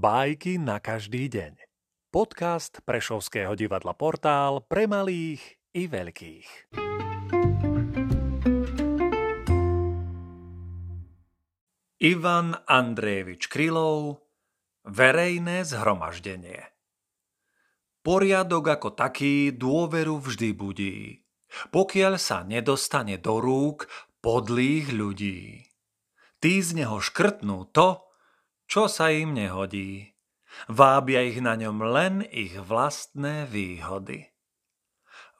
Bajky na každý deň. Podcast Prešovského divadla Portál pre malých i veľkých. Ivan Andrejevič Krylov Verejné zhromaždenie Poriadok ako taký dôveru vždy budí, pokiaľ sa nedostane do rúk podlých ľudí. Tí z neho škrtnú to, čo sa im nehodí. Vábia ich na ňom len ich vlastné výhody.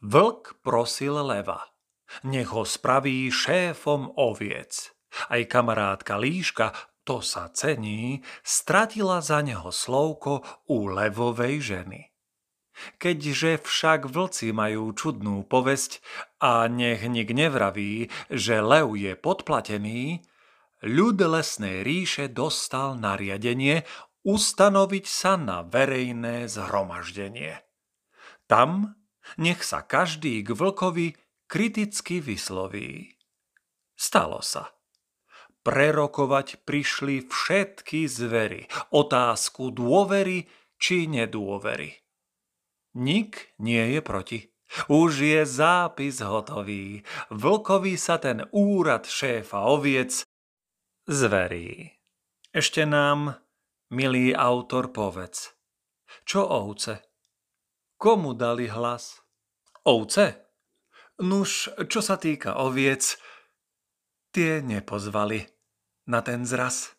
Vlk prosil leva, nech ho spraví šéfom oviec. Aj kamarátka Líška, to sa cení, stratila za neho slovko u levovej ženy. Keďže však vlci majú čudnú povesť a nech nik nevraví, že lev je podplatený, ľud lesnej ríše dostal nariadenie ustanoviť sa na verejné zhromaždenie. Tam nech sa každý k vlkovi kriticky vysloví. Stalo sa. Prerokovať prišli všetky zvery, otázku dôvery či nedôvery. Nik nie je proti. Už je zápis hotový. Vlkovi sa ten úrad šéfa oviec zverí. Ešte nám, milý autor, povedz, čo ovce? Komu dali hlas? Ovce? Nuž, čo sa týka oviec, tie nepozvali na ten zraz.